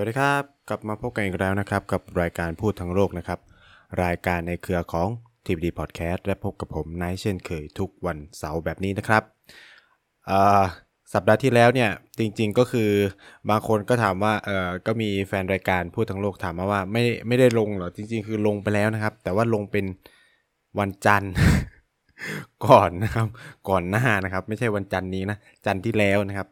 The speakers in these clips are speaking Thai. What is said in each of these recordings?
สวัสดีครับ กลับมาพบกันอีกแล้วนะครับ กับรายการพูดทั้งโลกนะครับ รายการในเครือของ TVD Podcast และพบกับผมนายเช่นเคยทุกวันเสาร์แบบนี้นะครับสัปดาห์ที่แล้วเนี่ยจริงๆก็คือบางคนก็ถามว่าเออก็มีแฟนรายการพูดทั้งโลกถามมาว่าไม่ไม่ได้ลงเหรอจริง ๆ คือลงไปแล้วนะครับ แต่ว่าลงเป็นวันจันทร์ก่อนนะครับ ก่อนหน้านะครับ ไม่ใช่วันจันทร์นี้นะจันทร์ที่แล้วนะครับ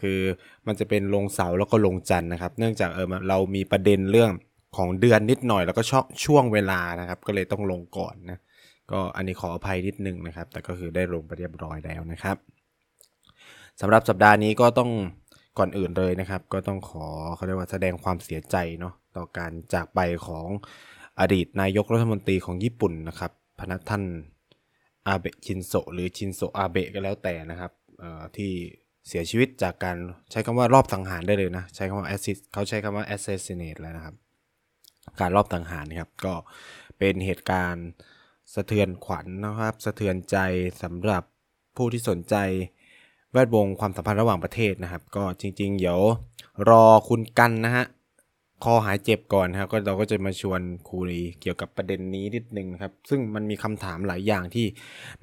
คือมันจะเป็นลงเสาแล้วก็ลงจันทร์นะครับ เนื่องจากเออเรามีประเด็นเรื่องของเดือนนิดหน่อยแล้วก็ช่อช่วงเวลานะครับ ก็เลยต้องลงก่อนนะก็อันนี้ขออภัยนิดนึงนะครับ แต่ก็คือได้ลงไปเรียบร้อยแล้วนะครับสำหรับสัปดาห์นี้ก็ต้องก่อนอื่นเลยนะครับ ก็ต้องขอเขาเรียกว่าแสดงความเสียใจเนาะต่อการจากไปของอดีตนายกรัฐมนตรีของญี่ปุ่นนะครับ พนักท่านอาเบะชินโซหรือชินโซอาเบะก็แล้วแต่นะครับที่ เสียชีวิตจากการใช้คำว่ารอบสังหารได้เลยนะ ใช้คำว่า assist เขาใช้คำว่า assassinate แล้วนะครับ การรอบสังหารครับ ก็เป็นเหตุการณ์สะเทือนขวัญนะครับ สะเทือนใจสำหรับผู้ที่สนใจแวดวงความสัมพันธ์ระหว่างประเทศนะครับ ก็จริง ๆ เดี๋ยวรอคุณกันนะฮะ คอหายเจ็บก่อนครับก็เราก็จะมาชวนคุยเกี่ยวกับประเด็นนี้นิดนึงครับ ซึ่งมันมีคำถามหลายอย่างที่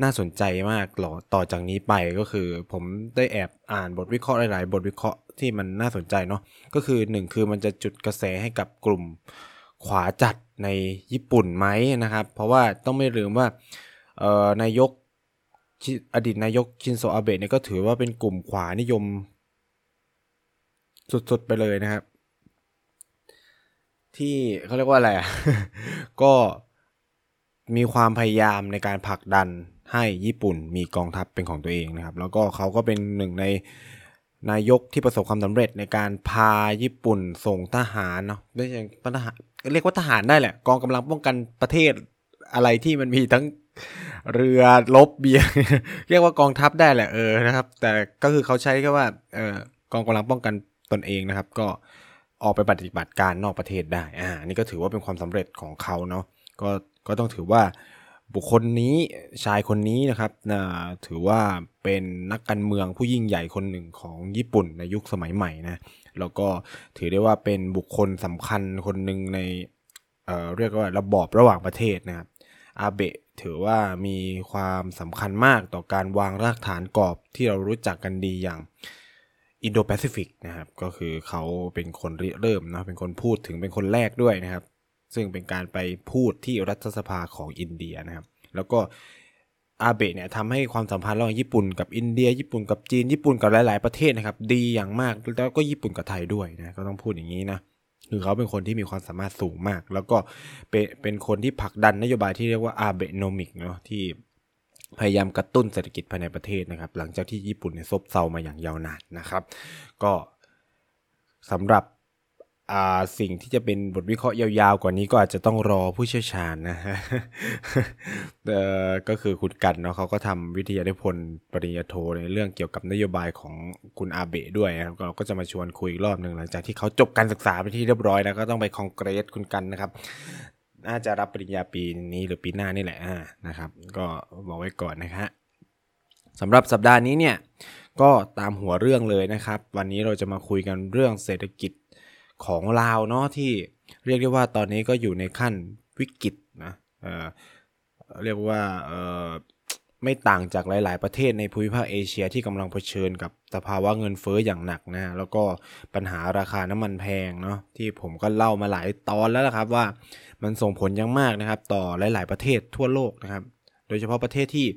น่าสนใจมากหรอต่อจากนี้ไปก็คือ ผมได้แอบอ่านบทวิเคราะห์หลาย ๆ บทวิเคราะห์ที่มันน่าสนใจเนาะก็คือหนึ่งคือมันจะจุดกระแสให้กับกลุ่มขวาจัดในญี่ปุ่นไหมนะครับ เพราะว่าต้องไม่ลืมว่าเอ่อนายกอดีตนายกชินโซอาเบะเนี่ยก็ถือว่าเป็นกลุ่มขวานิยม สุด ๆ ไปเลยนะครับ ที่เขาเรียกว่าอะไรอะก็มีความพยายามในการผลักดันให้ญี่ปุ่นมีกองทัพเป็นของตัวเองนะครับ แล้วก็เขาก็เป็นหนึ่งในนายกที่ประสบความสำเร็จในการพาญี่ปุ่นส่งทหารเนาะไม่ใช่ทหารเรียกว่าทหารได้แหละ กองกำลังป้องกันประเทศอะไรที่มันมีทั้งเรือลบเบียร์เรียกว่ากองทัพได้แหละเออนะครับ แต่ก็คือเขาใช้แค่ว่าเออกองกำลังป้องกันตนเองนะครับ ก็ ออกไปปฏิบัติการนอกประเทศได้ อ่า นี่ก็ถือว่าเป็นความสำเร็จของเขาเนาะ ก็ ก็ต้องถือว่าบุคคลนี้ชายคนนี้นะครับนะถือว่าเป็นนักการเมืองผู้ยิ่งใหญ่คนหนึ่งของญี่ปุ่นในยุคสมัยใหม่นะ แล้วก็ถือได้ว่าเป็นบุคคลสำคัญคนหนึ่งในเอ่อเรียกว่าระบอบระหว่างประเทศนะครับ อาเบะถือว่ามีความสำคัญมากต่อการวางรากฐานกรอบที่เรารู้จักกันดีอย่าง อินโดแปซิฟิกนะครับ ก็คือเขาเป็นคนริเริ่มนะเป็นคนพูดถึงเป็นคนแรกด้วยนะครับ ซึ่งเป็นการไปพูดที่รัฐสภาของอินเดียนะครับ แล้วก็อาเบะเนี่ยทำให้ความสัมพันธ์ระหว่างญี่ปุ่นกับอินเดีย ญี่ปุ่นกับจีนญี่ปุ่นกับหลาย ๆประเทศนะครับดีอย่างมากแล้วก็ญี่ปุ่นกับไทยด้วยนะก็ต้องพูดอย่างนี้นะคือเขาเป็นคนที่มีความสามารถสูงมาก แล้วก็เป็นเป็นคนที่ผลักดันนโยบายที่เรียกว่าอาเบโนมิกเนาะที่ พยายามกระตุ้นเศรษฐกิจภายในประเทศนะครับ หลังจากที่ญี่ปุ่นเนี่ยซบเซามาอย่างยาวนานนะครับ ก็สำหรับสิ่งที่จะเป็นบทวิเคราะห์ยาวๆ กว่านี้ก็อาจจะต้องรอผู้เชี่ยวชาญนะฮะเออก็คือคุณกันเนาะเขาก็ทำวิทยานิพนธ์ปริญญาโทในเรื่องเกี่ยวกับนโยบายของคุณอาเบะด้วยนะครับเราก็จะมาชวนคุยอีกรอบหนึ่งหลังจากที่เขาจบการศึกษาไปที่เรียบร้อยแล้วก็ต้องไปคอนเกรสคุณกันนะครับ น่าจะรับปริญญาปีนี้หรือปีหน้านี่แหละนะครับ ก็บอกไว้ก่อนนะฮะสำหรับสัปดาห์นี้เนี่ยก็ตามหัวเรื่องเลยนะครับ วันนี้เราจะมาคุยกันเรื่องเศรษฐกิจของลาวเนาะที่เรียกได้ว่าตอนนี้ก็อยู่ในขั้นวิกฤตนะเออเรียกว่าเออไม่ต่างจากหลาย ๆ ประเทศในภูมิภาคเอเชียที่กำลังเผชิญกับสภาวะเงินเฟ้ออย่างหนักนะแล้วก็ปัญหาราคาน้ำมันแพงเนาะที่ผมก็เล่ามาหลายตอนแล้วนะครับว่า มันส่งผลยังมากนะครับ ต่อหลาย ๆ ประเทศทั่วโลกนะครับ โดยเฉพาะประเทศที่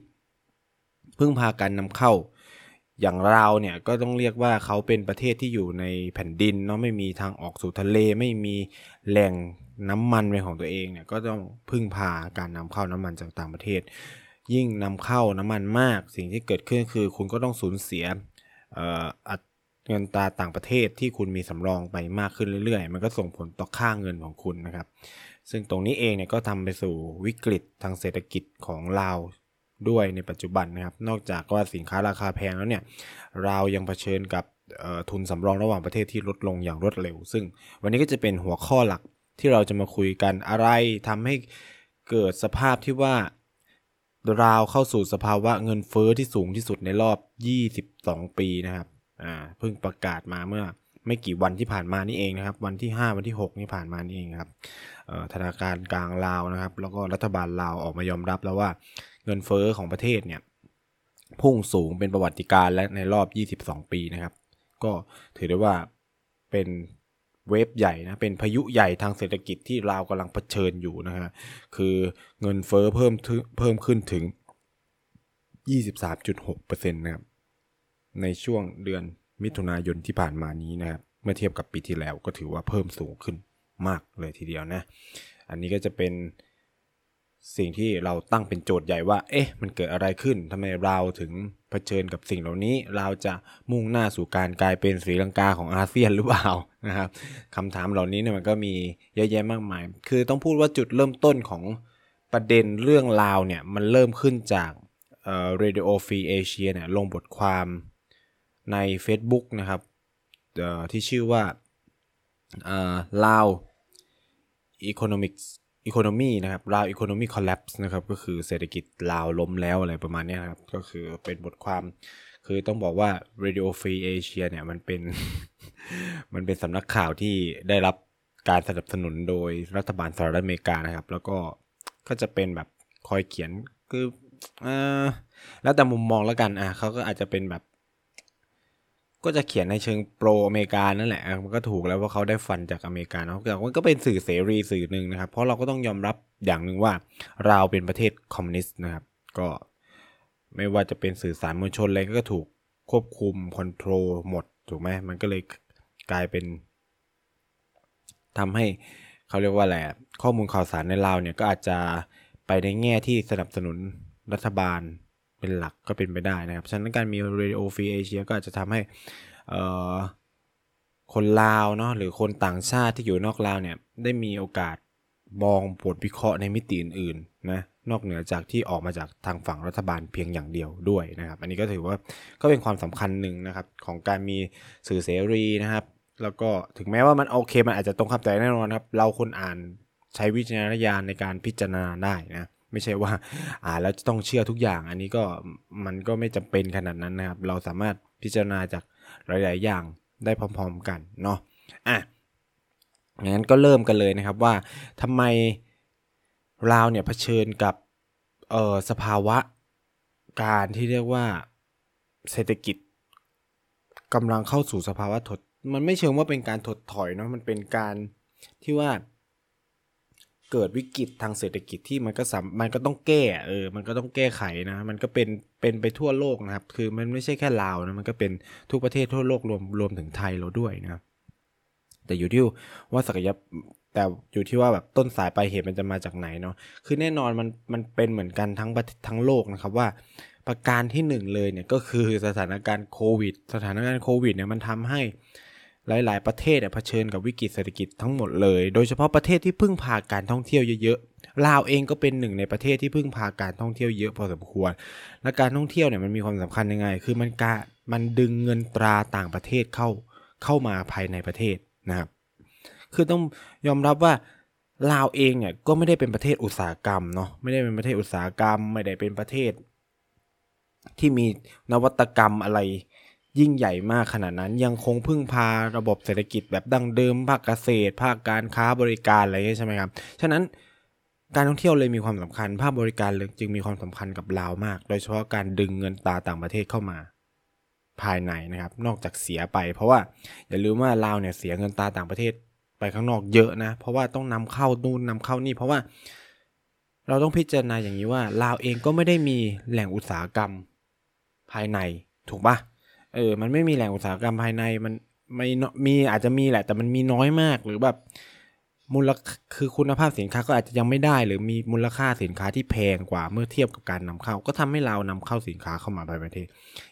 พึ่งพาการนำเข้า อย่างเราเนี่ยก็ต้องเรียกว่าเขาเป็นประเทศที่อยู่ในแผ่นดินเนาะไม่มีทางออกสู่ทะเล ไม่มีแหล่งน้ำมันเป็นของตัวเองเนี่ยก็ต้องพึ่งพาการนำเข้าน้ำมันจากต่างประเทศ ยิ่งนำเข้าน้ำมันมาก สิ่งที่เกิดขึ้นคือ คุณก็ต้องสูญเสียเอ่ออัต เงินตราต่างประเทศที่คุณมีสำรองไปมากขึ้นเรื่อยๆ มันก็ส่งผลต่อค่าเงินของคุณนะครับ ซึ่งตรงนี้เองเนี่ยก็ทำไปสู่วิกฤตทางเศรษฐกิจของลาวด้วยในปัจจุบันนะครับ นอกจากว่าสินค้าราคาแพงแล้วเนี่ยเรายังเผชิญกับทุนสำรองระหว่างประเทศที่ลดลงอย่างรวดเร็ว ซึ่งวันนี้ก็จะเป็นหัวข้อหลักที่เราจะมาคุยกันอะไรทำให้เกิดสภาพที่ว่าราวเข้าสู่สภาวะเงินเฟอ้อที่สูงที่สุดในรอบ 22 ปีนะครับ อ่าเพิ่งประกาศมาเมื่อไม่กี่วันที่ผ่านมานี่เองนะครับ วันที่ 5 วันที่ 6 นี่ผ่านมานี่เองครับธนาคารกลางลาวนะครับ แล้วก็รัฐบาลลาวออกมายอมรับแล้วว่าเงินเฟอ้อของประเทศเนี่ยพุ่งสูงเป็นประวัติการและในรอบ 22 ปีนะครับ ก็ถือได้ว่าเป็นเวฟใหญ่นะเป็นพายุใหญ่ทางเศรษฐกิจที่ลาวกำลังเผชิญอยู่นะฮะคือเงินเฟอ้อเพิ่มเพิ่มขึ้นถึง 23.6%นะครับ ในช่วงเดือนมิถุนายนที่ผ่านมานี้นะครับเมื่อเทียบกับปีที่แล้วก็ถือว่าเพิ่มสูงขึ้นมากเลยทีเดียวนะ อันนี้ก็จะเป็นสิ่งที่เราตั้งเป็นโจทย์ใหญ่ว่า เอ๊ะ มันเกิดอะไรขึ้นทำไมเราถึงเผชิญกับสิ่งเหล่านี้ เราจะมุ่งหน้าสู่การกลายเป็นสีลังกาของอาเซียนหรือเปล่านะครับคำถามเหล่านี้เนี่ยมันก็มีเยอะแยะมากมาย คือต้องพูดว่าจุดเริ่มต้นของประเด็นเรื่องราวเนี่ย มันเริ่มขึ้นจากเอ่อ Radio Free Asia เนี่ยลงบทความ ใน Facebook นะครับที่ชื่อว่าลาว Economics Economy นะครับลาว Economy Collapse นะครับก็คือเศรษฐกิจลาวล้มแล้วอะไรประมาณนี้ครับก็คือเป็นบทความคือต้องบอกว่า Radio Free Asia เนี่ยมันเป็น มันเป็นสำนักข่าวที่ได้รับการสนับสนุนโดยรัฐบาลสหรัฐอเมริกานะครับ แล้วก็ก็จะเป็นแบบคอยเขียนคืออแล้วแต่มุมมองแล้วกันอะเขาก็อาจจะเป็นแบบ ก็จะเขียนในเชิงโปรอเมริกานั่นแหละ มันก็ถูกแล้วว่าเขาได้ฟันจากอเมริกาเนาะแต่มันก็เป็นสื่อเสรีสื่อหนึ่งนะครับ เพราะเราก็ต้องยอมรับอย่างหนึ่งว่าเราเป็นประเทศคอมมิวนิสต์นะครับ ก็ไม่ว่าจะเป็นสื่อสารมวลชนอะไรก็ถูกควบคุมคอนโทรลหมดถูกไหมมันก็เลยกลายเป็นทำให้เขาเรียกว่าอะไรข้อมูลข่าวสารในลาวเนี่ยก็อาจจะไปในแง่ที่สนับสนุนรัฐบาล เป็นหลักก็เป็นไปได้นะครับ ฉะนั้นการมี Radio Free Asia ก็อาจจะทำให้คนลาวเนาะหรือคนต่างชาติที่อยู่นอกลาวเนี่ยได้มีโอกาสมองบทวิเคราะห์ในมิติอื่นๆนะนอกเหนือจากที่ออกมาจากทางฝั่งรัฐบาลเพียงอย่างเดียวด้วยนะครับ อันนี้ก็ถือว่าก็เป็นความสำคัญหนึ่งนะครับของการมีสื่อเสรีนะครับ แล้วก็ถึงแม้ว่ามันโอเค มันอาจจะตรงคำแต่แน่นอนครับ เราคนอ่านใช้วิจารณญาณในการพิจารณาได้นะ ไม่ใช่ว่า อ่านแล้วจะต้องเชื่อทุกอย่าง อันนี้ก็มันก็ไม่จำเป็นขนาดนั้นนะครับ เราสามารถพิจารณาจากหลาย ๆ อย่างได้พร้อม ๆ กันเนาะอะงั้นก็เริ่มกันเลยนะครับว่าทำไมเราเนี่ยเผชิญกับเออสภาวะการที่เรียกว่าเศรษฐกิจกำลังเข้าสู่สภาวะถด มันไม่เชิงว่าเป็นการถดถอยเนาะมันเป็นการที่ว่า เกิดวิกฤตทางเศรษฐกิจที่มันก็สามมันก็ต้องแก้เออมันก็ต้องแก้ไขนะ มันก็เป็นเป็นไปทั่วโลกนะครับ คือมันไม่ใช่แค่ลาวนะมันก็เป็นทุกประเทศทั่วโลกรวมรวมถึงไทยเราด้วยนะแต่อยู่ที่ว่าศักยภาพแต่อยู่ที่ว่าแบบต้นสายปลายเหตุมันจะมาจากไหนเนาะคือแน่นอนมันมันเป็นเหมือนกันทั้งทั้งโลกนะครับว่าประการที่หนึ่งเลยเนี่ยก็คือสถานการณ์โควิด สถานการณ์โควิดเนี่ยมันทำให้ หลาย ๆ ประเทศเผชิญกับวิกฤตเศรษฐกิจทั้งหมดเลย โดยเฉพาะประเทศที่พึ่งพาการท่องเที่ยวเยอะๆ ลาวเองก็เป็นหนึ่งในประเทศที่พึ่งพาการท่องเที่ยวเยอะพอสมควร และการท่องเที่ยวเนี่ยมันมีความสำคัญยังไง คือมันกามันดึงเงินตราต่างประเทศเข้าเข้ามาภายในประเทศนะครับ คือต้องยอมรับว่าลาวเองเนี่ยก็ไม่ได้เป็นประเทศอุตสาหกรรมเนาะ ไม่ได้เป็นประเทศอุตสาหกรรม ไม่ได้เป็นประเทศที่มีนวัตกรรมอะไร ยิ่งใหญ่มากขนาดนั้นยังคงพึ่งพาระบบเศรษฐกิจแบบดั้งเดิมภาคเกษตร ภาคการค้าบริการอะไรใช่ไหมครับฉะนั้นการท่องเที่ยวเลยมีความสำคัญ ภาคบริการเลยจึงมีความสำคัญกับลาวมาก โดยเฉพาะการดึงเงินตาต่างประเทศเข้ามา ภายในนะครับ นอกจากเสียไป เพราะว่าอย่าลืมว่าลาวเนี่ยเสียเงินตาต่างประเทศไปข้างนอกเยอะนะ เพราะว่าต้องนำเข้านู่นนำเข้านี่ เพราะว่า เราต้องพิจารณาอย่างนี้ว่าลาวเองก็ไม่ได้มีแหล่งอุตสาหกรรมภายในถูกปะ เออ มันไม่มีแหล่งอุตสาหกรรมภายในมันไม่มีอาจจะมีแหละ แต่มันมีน้อยมากหรือแบบมูลคือคุณภาพสินค้าก็อาจจะยังไม่ได้ หรือมีมูลค่าสินค้าที่แพงกว่าเมื่อเทียบกับการนำเข้า ก็ทำให้เรานำเข้าสินค้าเข้ามาในประเทศ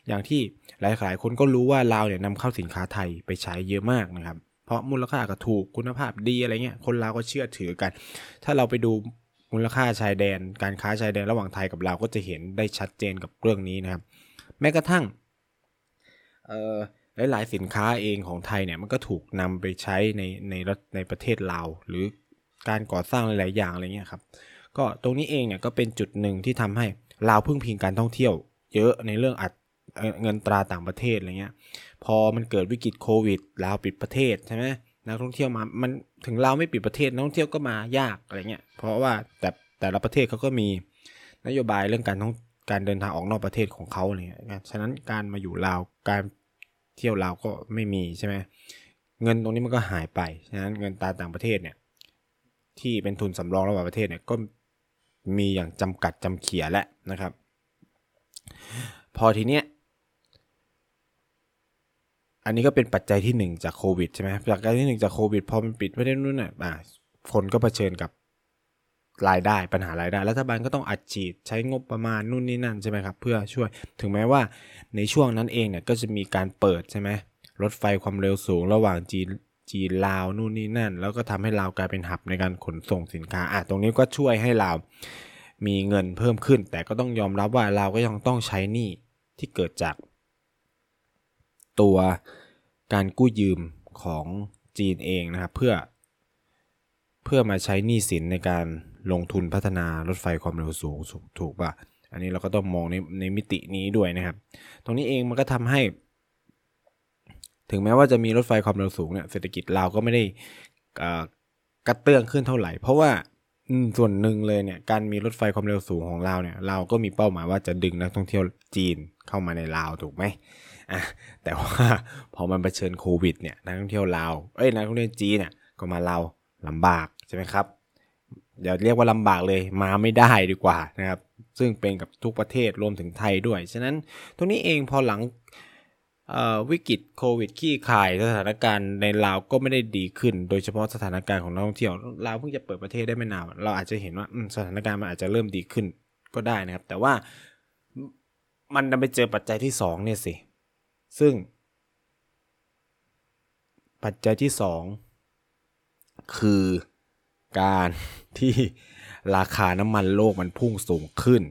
อย่างที่หลายๆคนก็รู้ว่าเราเนี่ยนำเข้าสินค้าไทยไปใช้เยอะมากนะครับ เพราะมูลค่าก็ถูกคุณภาพดีอะไรเงี้ยคนเราก็เชื่อถือกัน ถ้าเราไปดูมูลค่าชายแดน การค้าชายแดนระหว่างไทยกับเราก็จะเห็นได้ชัดเจนกับเรื่องนี้นะครับ แม้กระทั่ง หลายๆสินค้าเองของไทยเนี่ยมันก็ถูกนำไปใช้ในในรัฐในประเทศลาวหรือการก่อสร้างหลาย ๆ อย่างอะไรเงี้ยครับก็ตรงนี้เองเนี่ยก็เป็นจุดหนึ่งที่ทำให้ลาวพึ่งพิงการท่องเที่ยว เยอะในเรื่องอัดเงินตราต่างประเทศอะไรเงี้ยพอมันเกิดวิกฤตโควิดลาวปิดประเทศใช่ไหมนักท่องเที่ยวมา มันถึงลาวไม่ปิดประเทศนักท่องเที่ยวก็มายากอะไรเงี้ยเพราะว่าแต่แต่ละประเทศเขาก็มีนโยบายเรื่องการท่อง การเดินทางออกนอกประเทศของเขาอะไรเงี้ยฉะนั้นการมาอยู่ลาวการเที่ยวลาวก็ไม่มีใช่ไหมเงินตรงนี้มันก็หายไป ฉะนั้นเงินตราต่างประเทศเนี่ยที่เป็นทุนสำรองระหว่างประเทศเนี่ยก็มีอย่างจำกัดจำเขียแล้วนะครับ พอทีเนี้ยอันนี้ก็เป็นปัจจัยที่ 1 จากโควิดใช่ไหมปัจจัยที่ 1 จากโควิดพอมันปิดไม่ได้นู่นน่ะอ่าคนก็เผชิญกับ รายได้ปัญหารายได้ รัฐบาลก็ต้องอัดฉีดใช้งบประมาณนู่นนี่นั่นใช่ไหมครับเพื่อช่วยถึงแม้ว่าในช่วงนั้นเองเนี่ยก็จะมีการเปิดใช่ไหมรถไฟความเร็วสูงระหว่างจีนจีนลาวนู่นนี่นั่น แล้วก็ทำให้ลาวกลายเป็นหับในการขนส่งสินค้าอะตรงนี้ก็ช่วยให้ลาวมีเงินเพิ่มขึ้น แต่ก็ต้องยอมรับว่าลาวก็ยังต้องใช้หนี้ที่เกิดจาก ตัวการกู้ยืมของจีนเองนะครับเพื่อ เพื่อมาใช้หนี้สินในการ ลงทุนพัฒนารถไฟความเร็วสูงถูกป่ะ อันนี้เราก็ต้องมองในในมิตินี้ด้วยนะครับ ตรงนี้เองมันก็ทำให้ ถึงแม้ว่าจะมีรถไฟความเร็วสูงเนี่ยเศรษฐกิจเราก็ไม่ได้กระเตื้องขึ้นเท่าไหร่ เพราะว่าส่วนหนึ่งเลยเนี่ยการมีรถไฟความเร็วสูงของเราเนี่ยเราก็มีเป้าหมายว่าจะดึงนักท่องเที่ยวจีนเข้ามาในลาวถูกไหมอะแต่ว่าพอมันเผชิญโควิดเนี่ยนักท่องเที่ยวลาวเอ้ยนักท่องเที่ยวจีนเนี่ยก็มาเราลำบากใช่ไหมครับ เดี๋ยวเรียกว่าลำบากเลยมาไม่ได้ดีกว่านะครับ ซึ่งเป็นกับทุกประเทศรวมถึงไทยด้วย ฉะนั้นตรงนี้เองพอหลังวิกฤตโควิดขี้คายสถานการณ์ในลาวก็ไม่ได้ดีขึ้น โดยเฉพาะสถานการณ์ของนักท่องเที่ยวลาวเพิ่งจะเปิดประเทศได้ไม่นานเราอาจจะเห็นว่าสถานการณ์มันอาจจะเริ่มดีขึ้นก็ได้นะครับ แต่ว่ามันไปเจอปัจจัยที่2เนี่ยสิ ซึ่ง ปัจจัยที่ 2 คือ การที่ราคาน้ำมันโลกมันพุ่งสูงขึ้น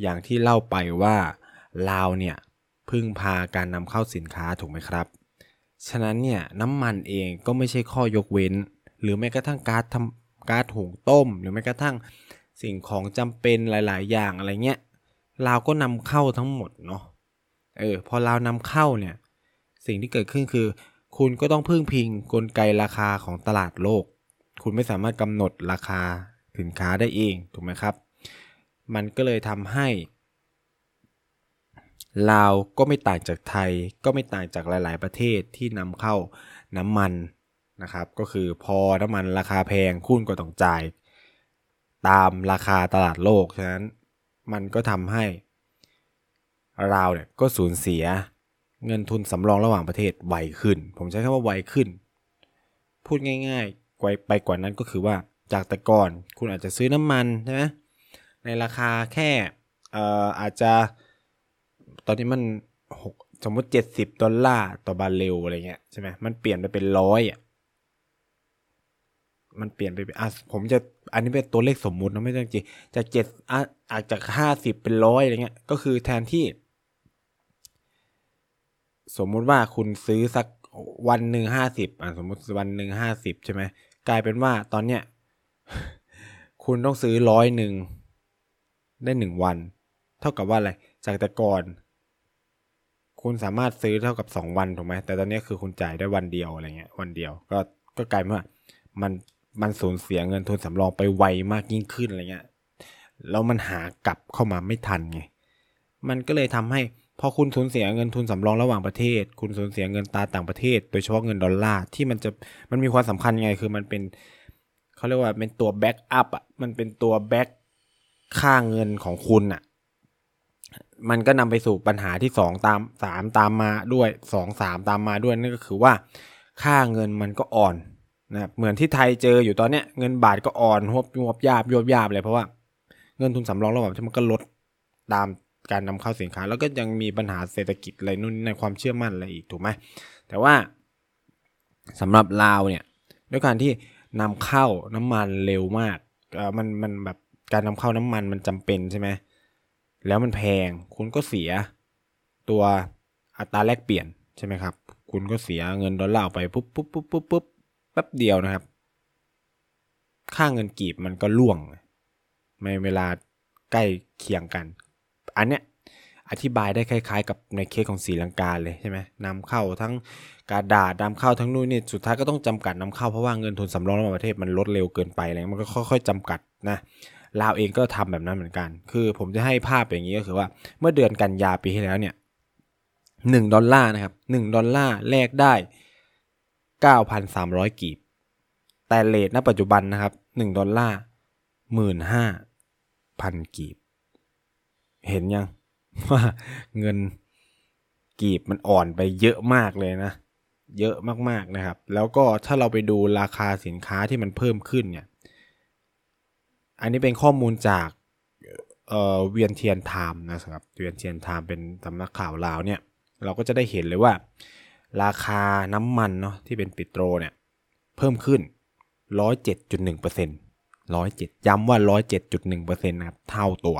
อย่างที่เล่าไปว่าลาวเนี่ยพึ่งพาการนำเข้าสินค้าถูกไหมครับ ฉะนั้นเนี่ยน้ำมันเองก็ไม่ใช่ข้อยกเว้น หรือแม้กระทั่งการทำการหุงต้ม หรือแม้กระทั่งสิ่งของจำเป็นหลาย ๆ อย่างอะไรเงี้ยลาวก็นำเข้าทั้งหมดเนาะเออพอลาวนำเข้าเนี่ยสิ่งที่เกิดขึ้นคือ คุณก็ต้องพึ่งพิงกลไกราคาของตลาดโลก คุณไม่สามารถกำหนดราคาสินค้าได้เองถูกไหมครับ มันก็เลยทำให้ลาวก็ไม่ต่างจากไทย ก็ไม่ต่างจากหลาย ๆ ประเทศที่นำเข้าน้ำมันนะครับ ก็คือพอน้ำมันราคาแพงคุณก็ต้องจ่าย ตามราคาตลาดโลกฉะนั้นมันก็ทำให้เราเนี่ยก็สูญเสียเงินทุนสำรองระหว่างประเทศไวขึ้น ผมใช้คำว่าไวขึ้น พูดง่ายๆ ไวไปกว่านั้นก็คือว่าจากแต่ก่อนคุณอาจจะซื้อน้ำมันใช่ไหมในราคาแค่เอ่ออาจจะตอนนี้มันสมมติ70ดอลลาร์ต่อบาร์เรลอะไรเงี้ยใช่ไหมมันเปลี่ยนไปเป็นร้อยอะมันเปลี่ยนไปอะผมจะอันนี้เป็นตัวเลขสมมุตินะไม่ต้องจริงจากเจ็ดอะอาจจากห้าสิบเป็นร้อยอะไรเงี้ยก็คือแทนที่ สมมุติว่าคุณซื้อสักวันหนึ่งห้าสิบอะสมมติวันหนึ่งห้าสิบใช่ไหม กลายเป็นว่าตอนเนี้ยคุณต้องซื้อร้อยหนึ่งได้หนึ่งวัน เท่ากับว่าอะไรจากแต่ก่อน คุณสามารถซื้อเท่ากับสองวันถูกไหมแต่ตอนนี้คือคุณจ่ายได้วันเดียวอะไรเงี้ยวันเดียว ก็ก็กลายเป็นว่ามันมันสูญเสียเงินทุนสำรองไปไวมากยิ่งขึ้นอะไรเงี้ยแล้วมันหากลับเข้ามาไม่ทันไงมันก็เลยทำให้ พอคุณสูญเสียเงินทุนสำรองระหว่างประเทศ คุณสูญเสียเงินตาต่างประเทศ โดยเฉพาะเงินดอลลาร์ที่มันจะมันมีความสำคัญไงคือมันเป็นเขาเรียกว่าเป็นตัว backup อะมันเป็นตัว back ค่าเงินของคุณอะมันก็นำไปสู่ปัญหาที่2ตาม3ตามมาด้วย2 3ตามมาด้วยนั่นก็คือว่าค่าเงินมันก็อ่อนนะเหมือนที่ไทยเจออยู่ตอนเนี้ยเงินบาทก็อ่อนหวบหวบยาบยวบยาบเลยเพราะว่าเงินทุนสำรองระหว่างประเทศมันก็ลดตาม การนำเข้าสินค้า แล้วก็ยังมีปัญหาเศรษฐกิจอะไรนู่นในความเชื่อมั่นอะไรอีกถูกไหมแต่ว่าสำหรับลาวเนี่ยด้วยการที่นำเข้าน้ำมันเร็วมากเออมันมันแบบการนำเข้าน้ำมันมันจำเป็นใช่ไหมแล้วมันแพงคุณก็เสียตัวอัตราแลกเปลี่ยนใช่ไหมครับ คุณก็เสียเงินดอลลาร์ไปปุ๊บปุ๊บปุ๊บปุ๊บปุ๊บแป๊บเดียวนะครับ ค่าเงินกีบมันก็ล่วงในเวลาใกล้เคียงกัน อันเนี้ยอธิบายได้คล้ายๆ กับในเคสของสีลังกาเลยใช่ไหมนำเข้าทั้งกระดาษนำเข้าทั้งนู่นนี่สุดท้ายก็ต้องจำกัดนำเข้าเพราะว่าเงินทุนสำรองระหว่างประเทศมันลดเร็วเกินไปอะไรมันก็ค่อยๆจำกัดนะลาวเองก็ทำแบบนั้นเหมือนกัน คือผมจะให้ภาพอย่างนี้ก็คือว่าเมื่อเดือนกันยาปีที่แล้วเนี่ยหนึ่งดอลลาร์นะครับหนึ่งดอลลาร์แลกได้เก้าพันสามร้อยกีบ แต่เลทณปัจจุบันนะครับหนึ่งดอลลาร์หมื่นห้าพันกีบ เห็นยังว่าเงินกีบมันอ่อนไปเยอะมากเลยนะ เยอะมากๆนะครับ แล้วก็ถ้าเราไปดูราคาสินค้าที่มันเพิ่มขึ้นเนี่ย อันนี้เป็นข้อมูลจากเอ่อ Vientiane Times นะครับ Vientiane Times เป็นสำนักข่าวลาวเนี่ย เราก็จะได้เห็นเลยว่า ราคาน้ำมันเนาะที่เป็น petrol เนี่ย เพิ่มขึ้น 107.1% 107ย้ำว่า 107.1%นะครับ เท่าตัว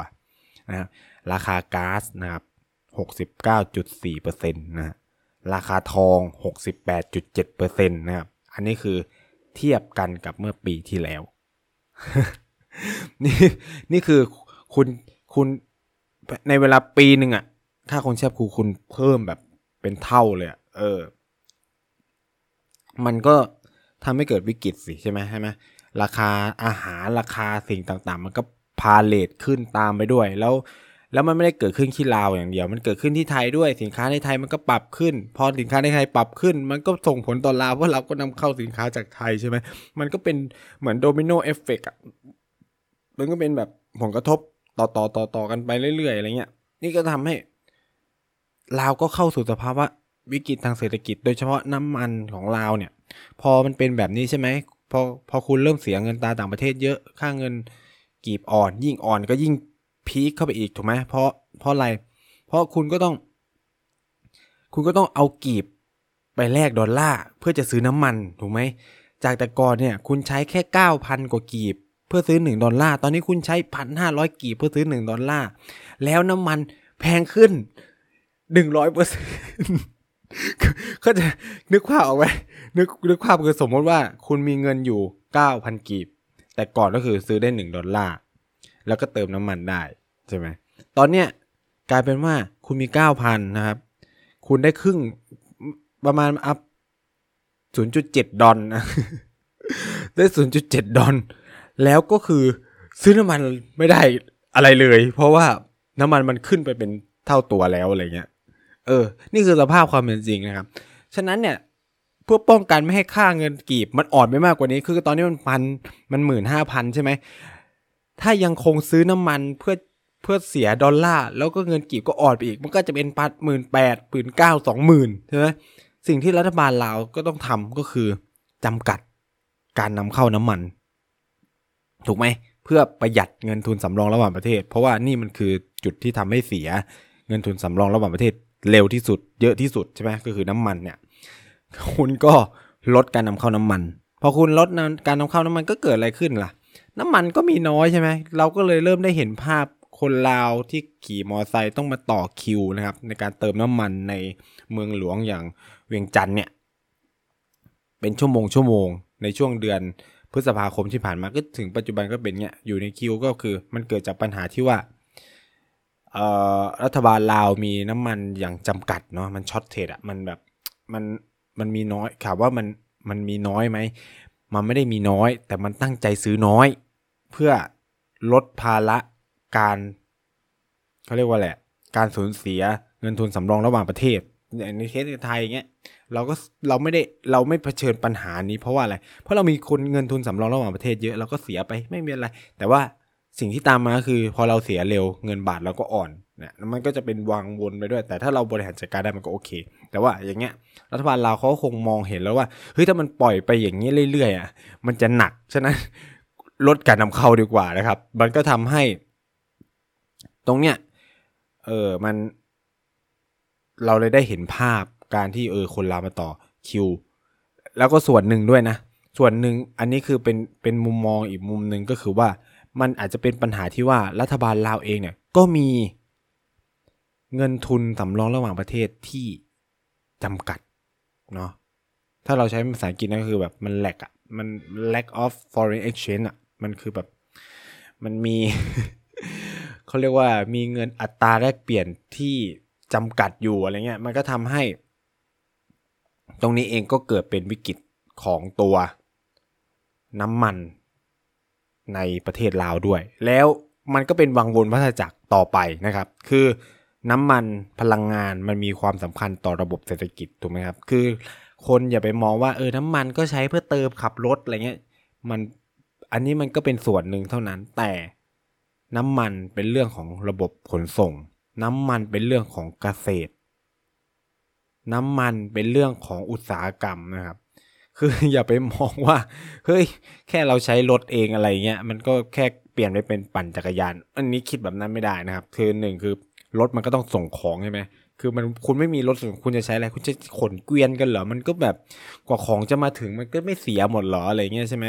นะครับ ราคาก๊าซนะครับ69.4%นะฮะราคาทอง 68.7%นะครับ อันนี้คือเทียบกันกับเมื่อปีที่แล้ว นี่นี่คือคุณคุณในเวลาปีหนึ่งอะค่าคงชีพคูคุณเพิ่มแบบเป็นเท่าเลยอะเออ มันก็ทำให้เกิดวิกฤตสิใช่ไหมใช่ไหมราคาอาหารราคาสิ่งต่างๆ มันก็พาเหรดขึ้นตามไปด้วย แล้ว แล้วมันไม่ได้เกิดขึ้นที่ลาวอย่างเดียว มันเกิดขึ้นที่ไทยด้วยสินค้าในไทยมันก็ปรับขึ้น พอสินค้าในไทยปรับขึ้น มันก็ส่งผลต่อลาวเพราะเราก็นำเข้าสินค้าจากไทยใช่ไหมมันก็เป็นเหมือน domino effect มันก็เป็นแบบผลกระทบต่อต่อต่อต่อกันไปเรื่อยๆอะไรเงี้ย นี่ก็ทำให้ลาวก็เข้าสู่สภาวะวิกฤตทางเศรษฐกิจ โดยเฉพาะน้ำมันของลาวเนี่ย พอมันเป็นแบบนี้ใช่ไหมพอพอคุณเริ่มเสียเงินตาต่างประเทศเยอะค่าเงินกีบอ่อน ยิ่งอ่อนก็ยิ่ง พีคเข้าไปอีกถูกไหมเพราะเพราะอะไร เพราะคุณก็ต้อง คุณก็ต้องเอากีบไปแลกดอลลาร์เพื่อจะซื้อน้ำมันถูกไหมจากแต่ก่อนเนี่ยคุณใช้แค่เก้าพันกว่ากีบ เพื่อซื้อหนึ่งดอลลาร์ตอนนี้คุณใช้พันห้าร้อยกีบเพื่อซื้อหนึ่งดอลลาร์แล้วน้ำมันแพงขึ้นหนึ่งร้อยเปอร์เซ็นต์ก็จะนึกภาพออกไหมนึกนึกภาพคือสมมติว่าคุณมีเงินอยู่เก้าพันกีบ แต่ก่อนก็คือซื้อได้หนึ่งดอลลาร์ แล้วก็เติมน้ำมันได้ใช่ไหมตอนเนี้ยกลายเป็นว่าคุณมีเก้าพันะครับ คุณได้ครึ่งประมาณอัพศูนย์จุดอลนะได้ศูนย์จุดเจ็ดดอลแล้วก็คือซื้อน้ำมันไม่ได้อะไรเลย เพราะว่าน้ำมันมันขึ้นไปเป็นเท่าตัวแล้วอะไรเงี้ย เออ นี่คือสภาพความเป็นจริงนะครับ ฉะนั้นเนี่ยเพื่อป้องกันไม่ให้ค่าเงินกีบ มันอ่อนไปมากกว่านี้ คือตอนนี้มันพันมันหมื่นห้าพันใช่ไหม ถ้ายังคงซื้อน้ำมันเพื่อเพื่อเสียดอลลาร์แล้วก็เงินกีบก็อ่อนไปอีก มันก็จะเป็นพันหมื่นแปดหมื่นเก้าสองหมื่นใช่ไหมสิ่งที่รัฐบาลลาวก็ต้องทำก็คือจำกัดการนำเข้าน้ำมัน ถูกไหม เพื่อประหยัดเงินทุนสำรองระหว่างประเทศ เพราะว่านี่มันคือจุดที่ทำให้เสียเงินทุนสำรองระหว่างประเทศเร็วที่สุด เยอะที่สุดใช่ไหมก็คือน้ำมันเนี่ย คุณก็ลดการนำเข้าน้ำมัน พอคุณลดการนำเข้าน้ำมันก็เกิดอะไรขึ้นล่ะ น้ำมันก็มีน้อยใช่ไหม เราก็เลยเริ่มได้เห็นภาพคนลาวที่ขี่มอเตอร์ไซค์ต้องมาต่อคิวนะครับ ในการเติมน้ำมันในเมืองหลวงอย่างเวียงจันทน์เนี่ย เป็นชั่วโมงชั่วโมงในช่วงเดือนพฤษภาคมที่ผ่านมาก็ถึงปัจจุบันก็เป็นเนี่ยอยู่ในคิวก็คือมันเกิดจากปัญหาที่ว่ารัฐบาลลาวมีน้ำมันอย่างจำกัดเนาะมัน shortage อะมันแบบมันมันมีน้อยถามว่ามันมันมีน้อยไหมมันไม่ได้มีน้อย แต่มันตั้งใจซื้อน้อย เพื่อลดภาระการเขาเรียกว่าแหละ การสูญเสียเงินทุนสำรองระหว่างประเทศอย่างในเคสไทยเงี้ยเราก็เราไม่ได้เราไม่เผชิญปัญหานี้เพราะว่าอะไร เพราะเรามีคนเงินทุนสำรองระหว่างประเทศเยอะเราก็เสียไปไม่มีอะไร แต่ว่าสิ่งที่ตามมาคือ พอเราเสียเร็วเงินบาทเราก็อ่อนเนี่ยมันก็จะเป็นวางวนไปด้วย แต่ถ้าเราบริหารจัดการได้มันก็โอเค แต่ว่าอย่างเงี้ยรัฐบาลเราเขาคงมองเห็นแล้วว่าเฮ้ยถ้ามันปล่อยไปอย่างนี้เรื่อยๆอะมันจะหนักฉะนั้น ลดการนำเข้าดีกว่านะครับ มันก็ทำให้ ตรงเนี้ยเออมัน เราเลยได้เห็นภาพการที่เออคนลามาต่อคิว แล้วก็ส่วนหนึ่งด้วยนะ ส่วนหนึ่งอันนี้คือเป็นเป็นมุมมองอีกมุมหนึ่งก็คือว่ามันอาจจะเป็นปัญหาที่ว่ารัฐบาลลาวเองเนี่ยก็มีเงินทุนสำรองระหว่างประเทศที่จำกัดเนาะถ้าเราใช้ภาษาอังกฤษก็คือแบบมัน lack อะมัน lack of foreign exchange อะ มันคือแบบ มันมี เขาเรียกว่ามีเงินอัตราแลกเปลี่ยนที่จำกัดอยู่อะไรเงี้ย มันก็ทำให้ ตรงนี้เองก็เกิดเป็นวิกฤตของตัวน้ำมันในประเทศลาวด้วย แล้วมันก็เป็นวังวนวัฏจักรต่อไปนะครับ คือน้ำมันพลังงานมันมีความสำคัญต่อระบบเศรษฐกิจถูกไหมครับ คือคนอย่าไปมองว่าเออน้ำมันก็ใช้เพื่อเติมขับรถอะไรเงี้ย มัน อันนี้มันก็เป็นส่วนหนึ่งเท่านั้น แต่น้ำมันเป็นเรื่องของระบบขนส่ง น้ำมันเป็นเรื่องของเกษตร น้ำมันเป็นเรื่องของอุตสาหกรรมนะครับ คืออย่าไปมองว่า เฮ้ย แค่เราใช้รถเองอะไรเงี้ย มันก็แค่เปลี่ยนไปเป็นปั่นจักรยาน อันนี้คิดแบบนั้นไม่ได้นะครับ คือหนึ่งคือรถมันก็ต้องส่งของใช่ไหมคือมันคุณไม่มีรถส่งคุณจะใช้อะไร คุณจะขนเกวียนกันเหรอ มันก็แบบกว่าของจะมาถึงมันก็ไม่เสียหมดหรออะไรเงี้ยใช่ไหม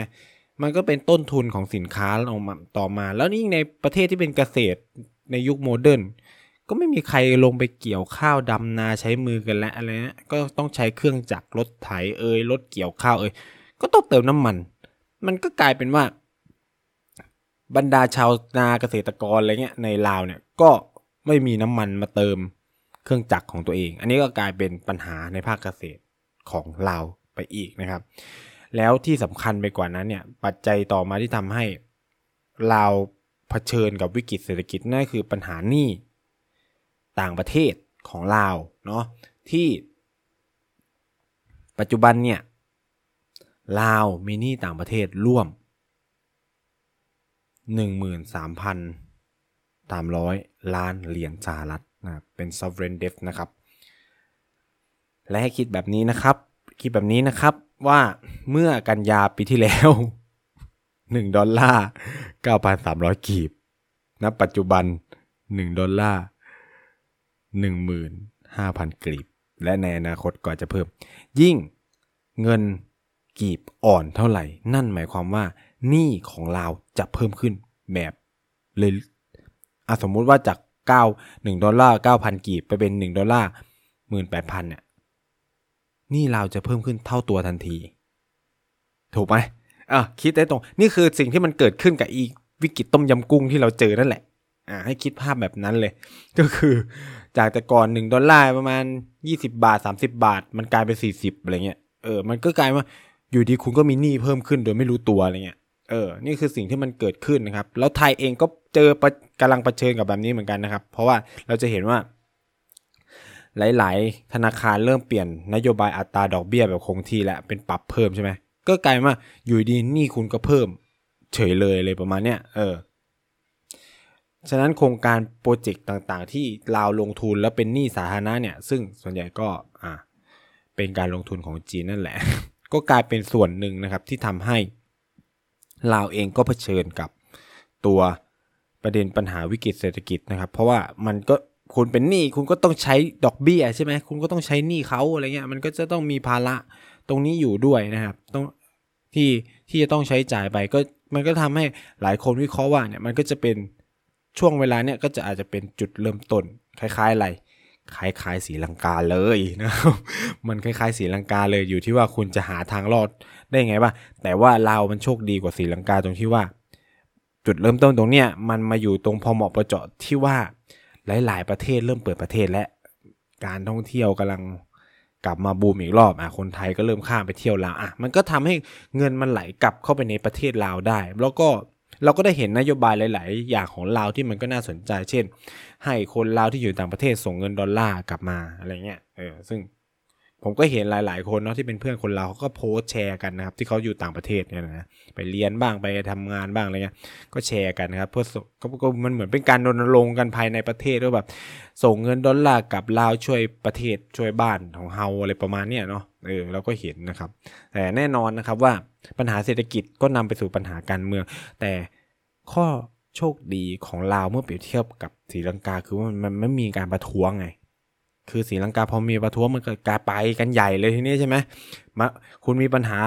มันก็เป็นต้นทุนของสินค้าออกมาต่อมา แล้วนี่ในประเทศที่เป็นเกษตรในยุคโมเดิร์นก็ไม่มีใครลงไปเกี่ยวข้าวดำนาใช้มือกันแล้วอะไรเงี้ยก็ต้องใช้เครื่องจักรรถไถเอ่ยรถเกี่ยวข้าวเอ่ยก็ต้องเติมน้ำมัน มันก็กลายเป็นว่า บรรดาชาวนาเกษตรกรอะไรเงี้ยในลาวเนี่ยก็ไม่มีน้ำมันมาเติมเครื่องจักรของตัวเอง อันนี้ก็กลายเป็นปัญหาในภาคเกษตรของลาวไปอีกนะครับ แล้วที่สำคัญไปกว่านั้นเนี่ยปัจจัยต่อมาที่ทำให้ลาวเผชิญกับวิกฤตเศรษฐกิจนั่นคือปัญหาหนี้ต่างประเทศของลาวเนาะที่ปัจจุบันเนี่ยลาวมีหนี้ต่างประเทศร่วม 13,300 ล้านเหรียญสหรัฐนะเป็น sovereign debt นะครับ และให้คิดแบบนี้นะครับ คิดแบบนี้นะครับ ว่าเมื่อกันยาปีที่แล้ว1ดอลลาร์9,300กีบณปัจจุบัน1ดอลลาร์15,000กรีบ และในอนาคตก็จะเพิ่ม ยิ่งเงินกีบอ่อนเท่าไหร่ นั่นหมายความว่าหนี้ของเราจะเพิ่มขึ้นแบบเลยอสมมุติว่าจาก9 1ดอลลาร์9,000 กีบ ไปเป็น 1 ดอลลาร์18,000เนี่ย นี้เราจะเพิ่มขึ้นเท่าตัวทันที ถูกไหมอะคิดได้ตรง นี่คือสิ่งที่มันเกิดขึ้นกับอีวิกฤตต้มยำกุ้งที่เราเจอนั่นแหละอ่าให้คิดภาพแบบนั้นเลย ก็คือจากแต่ก่อน 1 ดอลลาร์ประมาณ 20 บาท 30 บาท มันกลายเป็น 40อะไรเงี้ยเออมันก็กลายว่าอยู่ดีคุณก็มีหนี้เพิ่มขึ้นโดยไม่รู้ตัวอะไรเงี้ยเออ นี่คือสิ่งที่มันเกิดขึ้นนะครับ แล้วไทยเองก็เจอกำลังเผชิญกับแบบนี้เหมือนกันนะครับ เพราะว่าเราจะเห็นว่า หลาย ๆ ธนาคารเริ่มเปลี่ยนนโยบายอัตราดอกเบี้ยแบบคงที่แล้วเป็นปรับเพิ่มใช่ไหมก็กลายว่าอยู่ดีหนี้คุณก็เพิ่ม เฉยเลยเลยประมาณเนี้ยเออฉะนั้นโครงการโปรเจกต์ต่างๆ ที่ลาวลงทุนแล้วเป็นหนี้สาธารณะเนี่ย ซึ่งส่วนใหญ่ก็อ่าเป็นการลงทุนของจีนนั่นแหละ ก็กลายเป็นส่วนหนึ่งนะครับที่ทำให้ลาวเองก็เผชิญกับตัวประเด็นปัญหาวิกฤตเศรษฐกิจนะครับ เพราะว่ามันก็ คุณเป็นหนี้คุณก็ต้องใช้ดอกเบี้ยใช่ไหมคุณก็ต้องใช้หนี้เขาอะไรเงี้ยมันก็จะต้องมีภาระตรงนี้อยู่ด้วยนะครับต้องที่ที่จะต้องใช้จ่ายไปก็มันก็ทำให้หลายคนวิเคราะห์ว่าเนี่ยมันก็จะเป็นช่วงเวลาเนี่ยก็จะอาจจะเป็นจุดเริ่มต้นคล้ายๆอะไรคล้ายๆสีลังกาเลยนะครับมันคล้ายๆสีลังกาเลยอยู่ที่ว่าคุณจะหาทางรอดได้ไงบ้างแต่ว่าเรามันโชคดีกว่าสีลังกาตรงที่ว่า จุดเริ่มต้นตรงเนี้ยมันมาอยู่ตรงพอเหมาะประเจาะที่ว่า หลาย ๆ ประเทศเริ่มเปิดประเทศและการท่องเที่ยวกำลังกลับมาบูมอีกรอบอะคนไทยก็เริ่มข้ามไปเที่ยวลาวอะมันก็ทำให้เงินมันไหลกลับเข้าไปในประเทศลาวได้ แล้วก็เราก็ได้เห็นนโยบายหลาย ๆ อย่างของลาวที่มันก็น่าสนใจ เช่น ให้คนลาวที่อยู่ต่างประเทศส่งเงินดอลลาร์กลับมาอะไรเงี้ยเออซึ่ง ผมก็เห็นหลาย ๆ คนเนาะที่เป็นเพื่อนคนลาเขาก็โพสต์แชร์กันนะครับที่เขาอยู่ต่างประเทศเนี่ยนะไปเรียนบ้างไปทำงานบ้างอะไรเงี้ยก็แชร์กันนะครับเพื่อก็มันเหมือนเป็นการรณรงค์กันภายในประเทศด้วยแบบส่งเงินดอลลาร์กับลาวช่วยประเทศช่วยบ้านของเฮาอะไรประมาณเนี้ยเนาะเออเราก็เห็นนะครับ แต่แน่นอนนะครับว่าปัญหาเศรษฐกิจก็นำไปสู่ปัญหาการเมือง แต่ข้อโชคดีของลาวเมื่อเปรียบเทียบกับศรีลังกาคือว่ามันไม่มีการประท้วงไง คือศรีลังกาพอมีประท้วงมันก็กลายไปกันใหญ่เลยทีนี้ใช่ไหมมาคุณมีปัญหา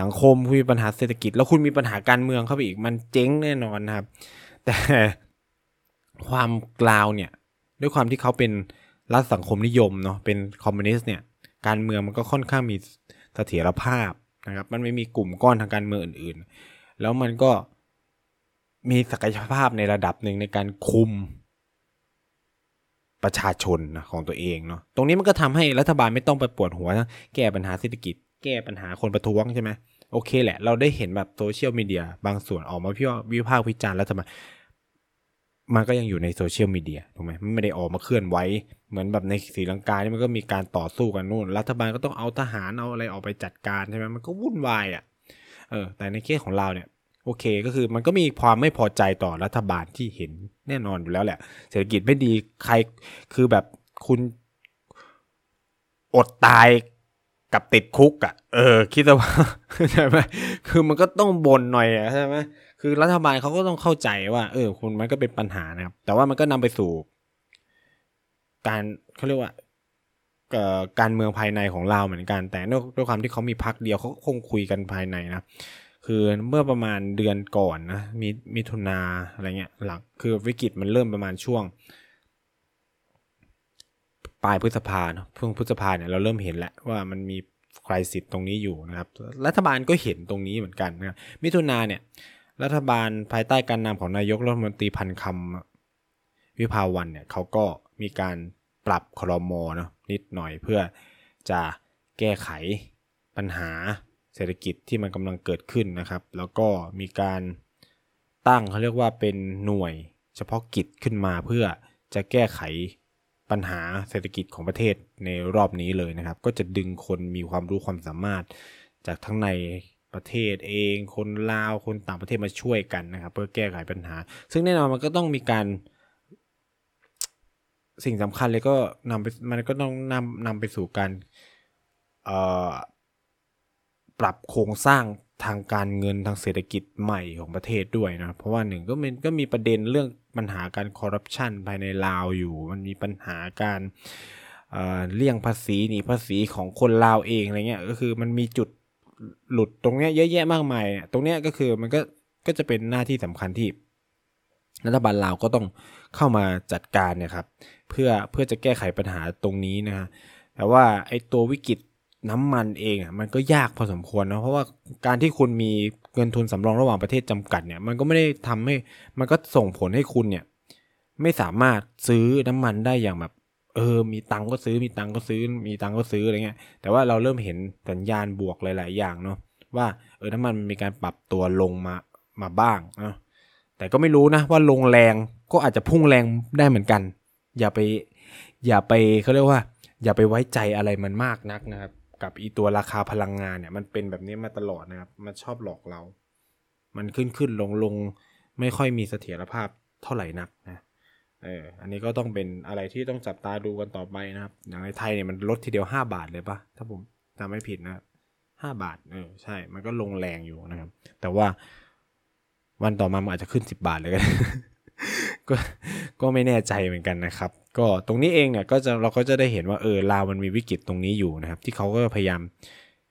สังคมคุณมีปัญหาเศรษฐกิจ แล้วคุณมีปัญหาการเมืองเข้าไปอีกมันเจ๊งแน่นอนนะครับ แต่ความกลาวเนี่ย ด้วยความที่เขาเป็นรัฐสังคมนิยมเนาะเป็นคอมมิวนิสต์เนี่ย การเมืองมันก็ค่อนข้างมีเสถียรภาพนะครับ มันไม่มีกลุ่มก้อนทางการเมืองอื่น ๆ แล้วมันก็มีศักยภาพในระดับหนึ่งในการคุม ประชาชนนะของตัวเองเนาะตรงนี้มันก็ทำให้รัฐบาลไม่ต้องไปปวดหัวนะแก้ปัญหาเศรษฐกิจ แก้ปัญหาคนประท้วงใช่ไหมโอเคแหละ เราได้เห็นแบบโซเชียลมีเดียบางส่วนออกมาพิวิพากษ์วิจารณ์รัฐบาลมันก็ยังอยู่ในโซเชียลมีเดียถูกไหมมันไม่ได้ออกมาเคลื่อนไหวเหมือนแบบในศรีลังกานี่มันก็มีการต่อสู้กันนู่น รัฐบาลก็ต้องเอาทหารเอาอะไรออกไปจัดการใช่ไหมมันก็วุ่นวายอะเออแต่ในเคสของเราเนี่ย โอเคก็คือมันก็มีความไม่พอใจต่อรัฐบาลที่เห็นแน่นอนอยู่แล้วแหละ เศรษฐกิจไม่ดีใครคือแบบคุณอดตายกับติดคุกอะ่ะ เออ คิดว่าใช่ไหมคือมันก็ต้องบ่นหน่อยอะใช่ไหมคือรัฐบาลเขาก็ต้องเข้าใจว่า เออ คุณมันก็เป็นปัญหานะครับ แต่ว่ามันก็นำไปสู่ การเขาเรียกว่าการเมืองภายในของเราเหมือนกัน แต่ด้วยความที่เขามีพักเดียวเขาคงคุยกันภายในนะ คือเมื่อประมาณเดือนก่อนนะมีมิถุนาอะไรเงี้ยหลังคือวิกฤตมันเริ่มประมาณช่วง ปลายพฤษภาเนาะพิ่งพฤษภาเนี่ยเราเริ่มเห็นแล้วว่ามันมีครสิทธิ์ตรงนี้อยู่นะครับ รัฐบาลก็เห็นตรงนี้เหมือนกันนะมิถุนาเนี่ย รัฐบาลภายใต้การนำของนายกรัฐมนตรีพันคำวิภาวันเนี่ยเขาก็มีการปรับครมเนาะนิดหน่อยเพื่อจะแก้ไขปัญหา เศรษฐกิจที่มันกำลังเกิดขึ้นนะครับ แล้วก็มีการตั้งเขาเรียกว่าเป็นหน่วยเฉพาะกิจขึ้นมาเพื่อจะแก้ไขปัญหาเศรษฐกิจของประเทศในรอบนี้เลยนะครับ ก็จะดึงคนมีความรู้ความสามารถ จากทั้งในประเทศเอง คนลาวคนต่างประเทศมาช่วยกันนะครับ เพื่อแก้ไขปัญหา ซึ่งแน่นอนมันก็ต้องมีการสิ่งสำคัญเลยก็นำไปมันก็ต้องนำนำไปสู่การ ปรับโครงสร้างทางการเงินทางเศรษฐกิจใหม่ของประเทศด้วยนะ เพราะว่าหนึ่งก็มันก็มีประเด็นเรื่องปัญหาการคอร์รัปชันภายในลาวอยู่ มันมีปัญหาการเเลี่ยงภาษีหนีภาษีของคนลาวเองอะไรเงี้ยก็คือมันมีจุดหลุดตรงเนี้ยเยอะแยะมากมายตรงเนี้ยก็คือมันก็ก็จะเป็นหน้าที่สำคัญที่รัฐบาลลาวก็ต้องเข้ามาจัดการเนี่ยครับเพื่อเพื่อจะแก้ไขปัญหาตรงนี้นะแต่ว่าไอ้ตัววิกฤต น้ำมันเองอะมันก็ยากพอสมควรนะเพราะว่าการที่คุณมีเงินทุนสำรองระหว่างประเทศจำกัดเนี่ยมันก็ไม่ได้ทำให้มันก็ส่งผลให้คุณเนี่ยไม่สามารถซื้อน้ำมันได้อย่างแบบ เออ มีตังก็ซื้อมีตังก็ซื้อ มีตังก็ซื้ออะไรเงี้ยแต่ว่าเราเริ่มเห็นสัญญาณบวกหลาย ๆ อย่างเนาะว่าเออน้ำมันมีการปรับตัวลงมามาบ้างนะแต่ก็ไม่รู้นะว่าลงแรงก็อาจจะพุ่งแรงได้เหมือนกัน อย่าไป อย่าไปเขาเรียกว่า อย่าไปไว้ใจอะไรมันมากนักนะครับ กับอีตัวราคาพลังงานเนี่ย มันเป็นแบบนี้มาตลอดนะครับ มันชอบหลอกเรา มันขึ้นขึ้นลงลงไม่ค่อยมีเสถียรภาพเท่าไหร่นักนะเอออันนี้ก็ต้องเป็นอะไรที่ต้องจับตาดูกันต่อไปนะครับ อย่างในไทยเนี่ยมันลดทีเดียวห้าบาทเลยปะถ้าผมจำไม่ผิดนะห้าบาทเออใช่ มันก็ลงแรงอยู่นะครับ แต่ว่าวันต่อมามันอาจจะขึ้นสิบบาทเลยก็ได้ ก็ก็ไม่แน่ใจเหมือนกันนะครับ ก็ตรงนี้เองเนี่ยก็จะเราก็จะได้เห็นว่าเออลาวมันมีวิกฤตตรงนี้อยู่นะครับ ที่เขาก็พยายาม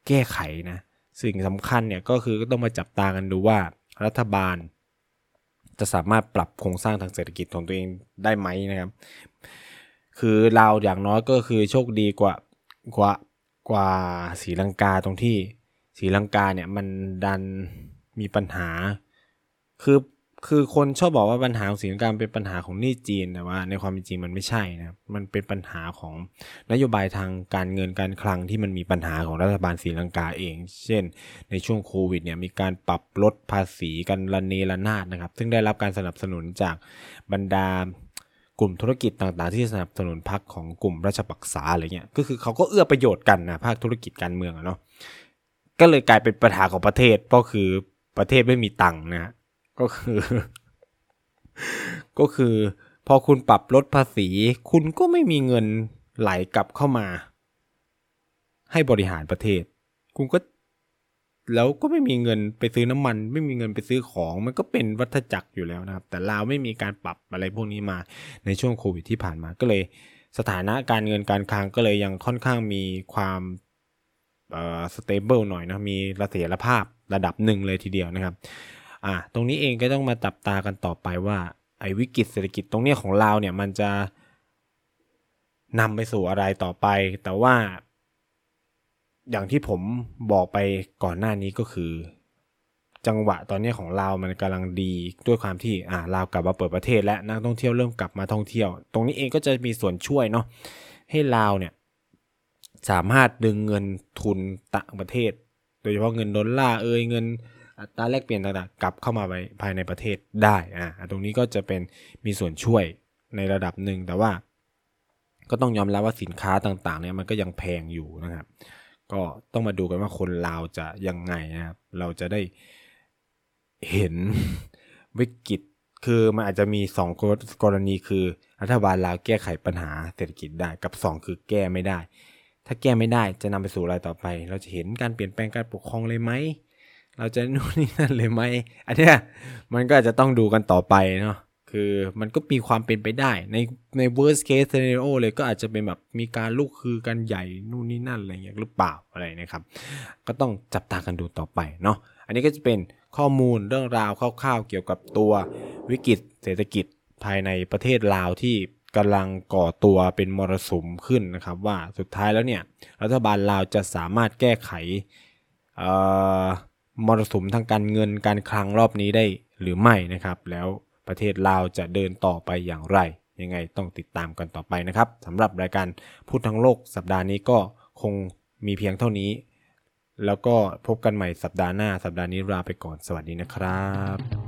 แก้ไขนะสิ่งสำคัญเนี่ยก็คือก็ต้องมาจับตากันดูว่ารัฐบาล จะสามารถปรับโครงสร้างทางเศรษฐกิจของตัวเองได้ไหมนะครับ คือลาวอย่างน้อยก็คือโชคดีกว่ากว่ากว่าศรีลังกาตรงที่ศรีลังกาเนี่ยมันดันมีปัญหา คือ คือคนชอบบอกว่าปัญหาของสีลังกาเป็นปัญหาของหนี้จีนแต่ว่า ในความเป็นจริงมันไม่ใช่นะมันเป็นปัญหาของนโยบายทางการเงินการคลังที่มันมีปัญหาของรัฐบาลศรีลังกาเอง เช่น ในช่วงโควิดเนี่ยมีการปรับลดภาษีกันระเนระนาดนะครับ ซึ่งได้รับการสนับสนุนจากบรรดากลุ่มธุรกิจต่างๆ ที่สนับสนุนพรรคของกลุ่มราชปักษาอะไรเงี้ยก็คือเขาก็เอื้อประโยชน์กันนะภาคธุรกิจการเมืองเนาะก็เลยกลายเป็นปัญหาของประเทศก็คือประเทศไม่มีตังค์นะ ก็คือ ก็คือ พอคุณปรับลดภาษี คุณก็ไม่มีเงินไหลกลับเข้ามา ให้บริหารประเทศ คุณก็ แล้วก็ไม่มีเงินไปซื้อน้ำมัน ไม่มีเงินไปซื้อของ มันก็เป็นวัฏจักรอยู่แล้วนะครับ แต่ลาวไม่มีการปรับอะไรพวกนี้มาในช่วงโควิดที่ผ่านมาก็เลยสถานะการเงินการคลังก็เลยยังค่อนข้างมีความสเตเบิลหน่อยนะ มีระเสถียรภาพระดับหนึ่งเลยทีเดียวนะครับ อ่าตรงนี้เองก็ต้องมาตับตากันต่อไปว่าไอ้วิกฤตเศรษฐกิจตรงนี้ของเราเนี่ยมันจะนำไปสู่อะไรต่อไป แต่ว่า อย่างที่ผมบอกไปก่อนหน้านี้ก็คือ จังหวะตอนนี้ของเรามันกำลังดีด้วยความที่อ่าลาวกลับมาเปิดประเทศ และนักท่องเที่ยวเริ่มกลับมาท่องเที่ยว ตรงนี้เองก็จะมีส่วนช่วยเนาะให้ลาวเนี่ยสามารถดึงเงินทุนต่างประเทศ โดยเฉพาะเงินดอลลาร์เอยเงิน อัตราแลกเปลี่ยนต่างๆกลับเข้ามาไว้ภายในประเทศได้อ่าตรงนี้ก็จะเป็นมีส่วนช่วยในระดับหนึ่งแต่ว่า ก็ต้องยอมรับว่าสินค้าต่างๆเนี่ยมันก็ยังแพงอยู่นะครับ ก็ต้องมาดูกันว่าคนลาวจะยังไงนะครับเราจะได้เห็นวิกฤตคือมันอาจจะมีสองกรณีคือรัฐบาลลาวแก้ไขปัญหาเศรษฐกิจได้กับสองคือแก้ไม่ได้ ถ้าแก้ไม่ได้จะนำไปสู่อะไรต่อไป เราจะเห็นการเปลี่ยนแปลงการปกครองเลยไหม เราจะนู่นนี่นั่นเลยไหมอันเนี้ยมันก็อาจจะต้องดูกันต่อไปเนาะคือมันก็มีความเป็นไปได้ ในใน worst case scenario เลยก็อาจจะเป็นแบบมีการลุกคือกันใหญ่นู่นนี่นั่นอะไรอย่างเงี้ยหรือเปล่าอะไรนะครับ ก็ต้องจับตากันดูต่อไปเนาะอันนี้ก็จะเป็นข้อมูลเรื่องราวคร่าวๆ เกี่ยวกับตัววิกฤตเศรษฐกิจภายในประเทศลาวที่กำลังก่อตัวเป็นมรสุมขึ้นนะครับ ว่าสุดท้ายแล้วเนี่ยรัฐบาลลาวจะสามารถแก้ไขเอ่อ มรสุมทางการเงินการคลังรอบนี้ได้หรือไม่นะครับ แล้วประเทศลาวจะเดินต่อไปอย่างไร ยังไงต้องติดตามกันต่อไปนะครับสำหรับรายการพูดทั้งโลกสัปดาห์นี้ก็คงมีเพียงเท่านี้ แล้วก็พบกันใหม่สัปดาห์หน้าสัปดาห์นี้ลาไปก่อนสวัสดีนะครับ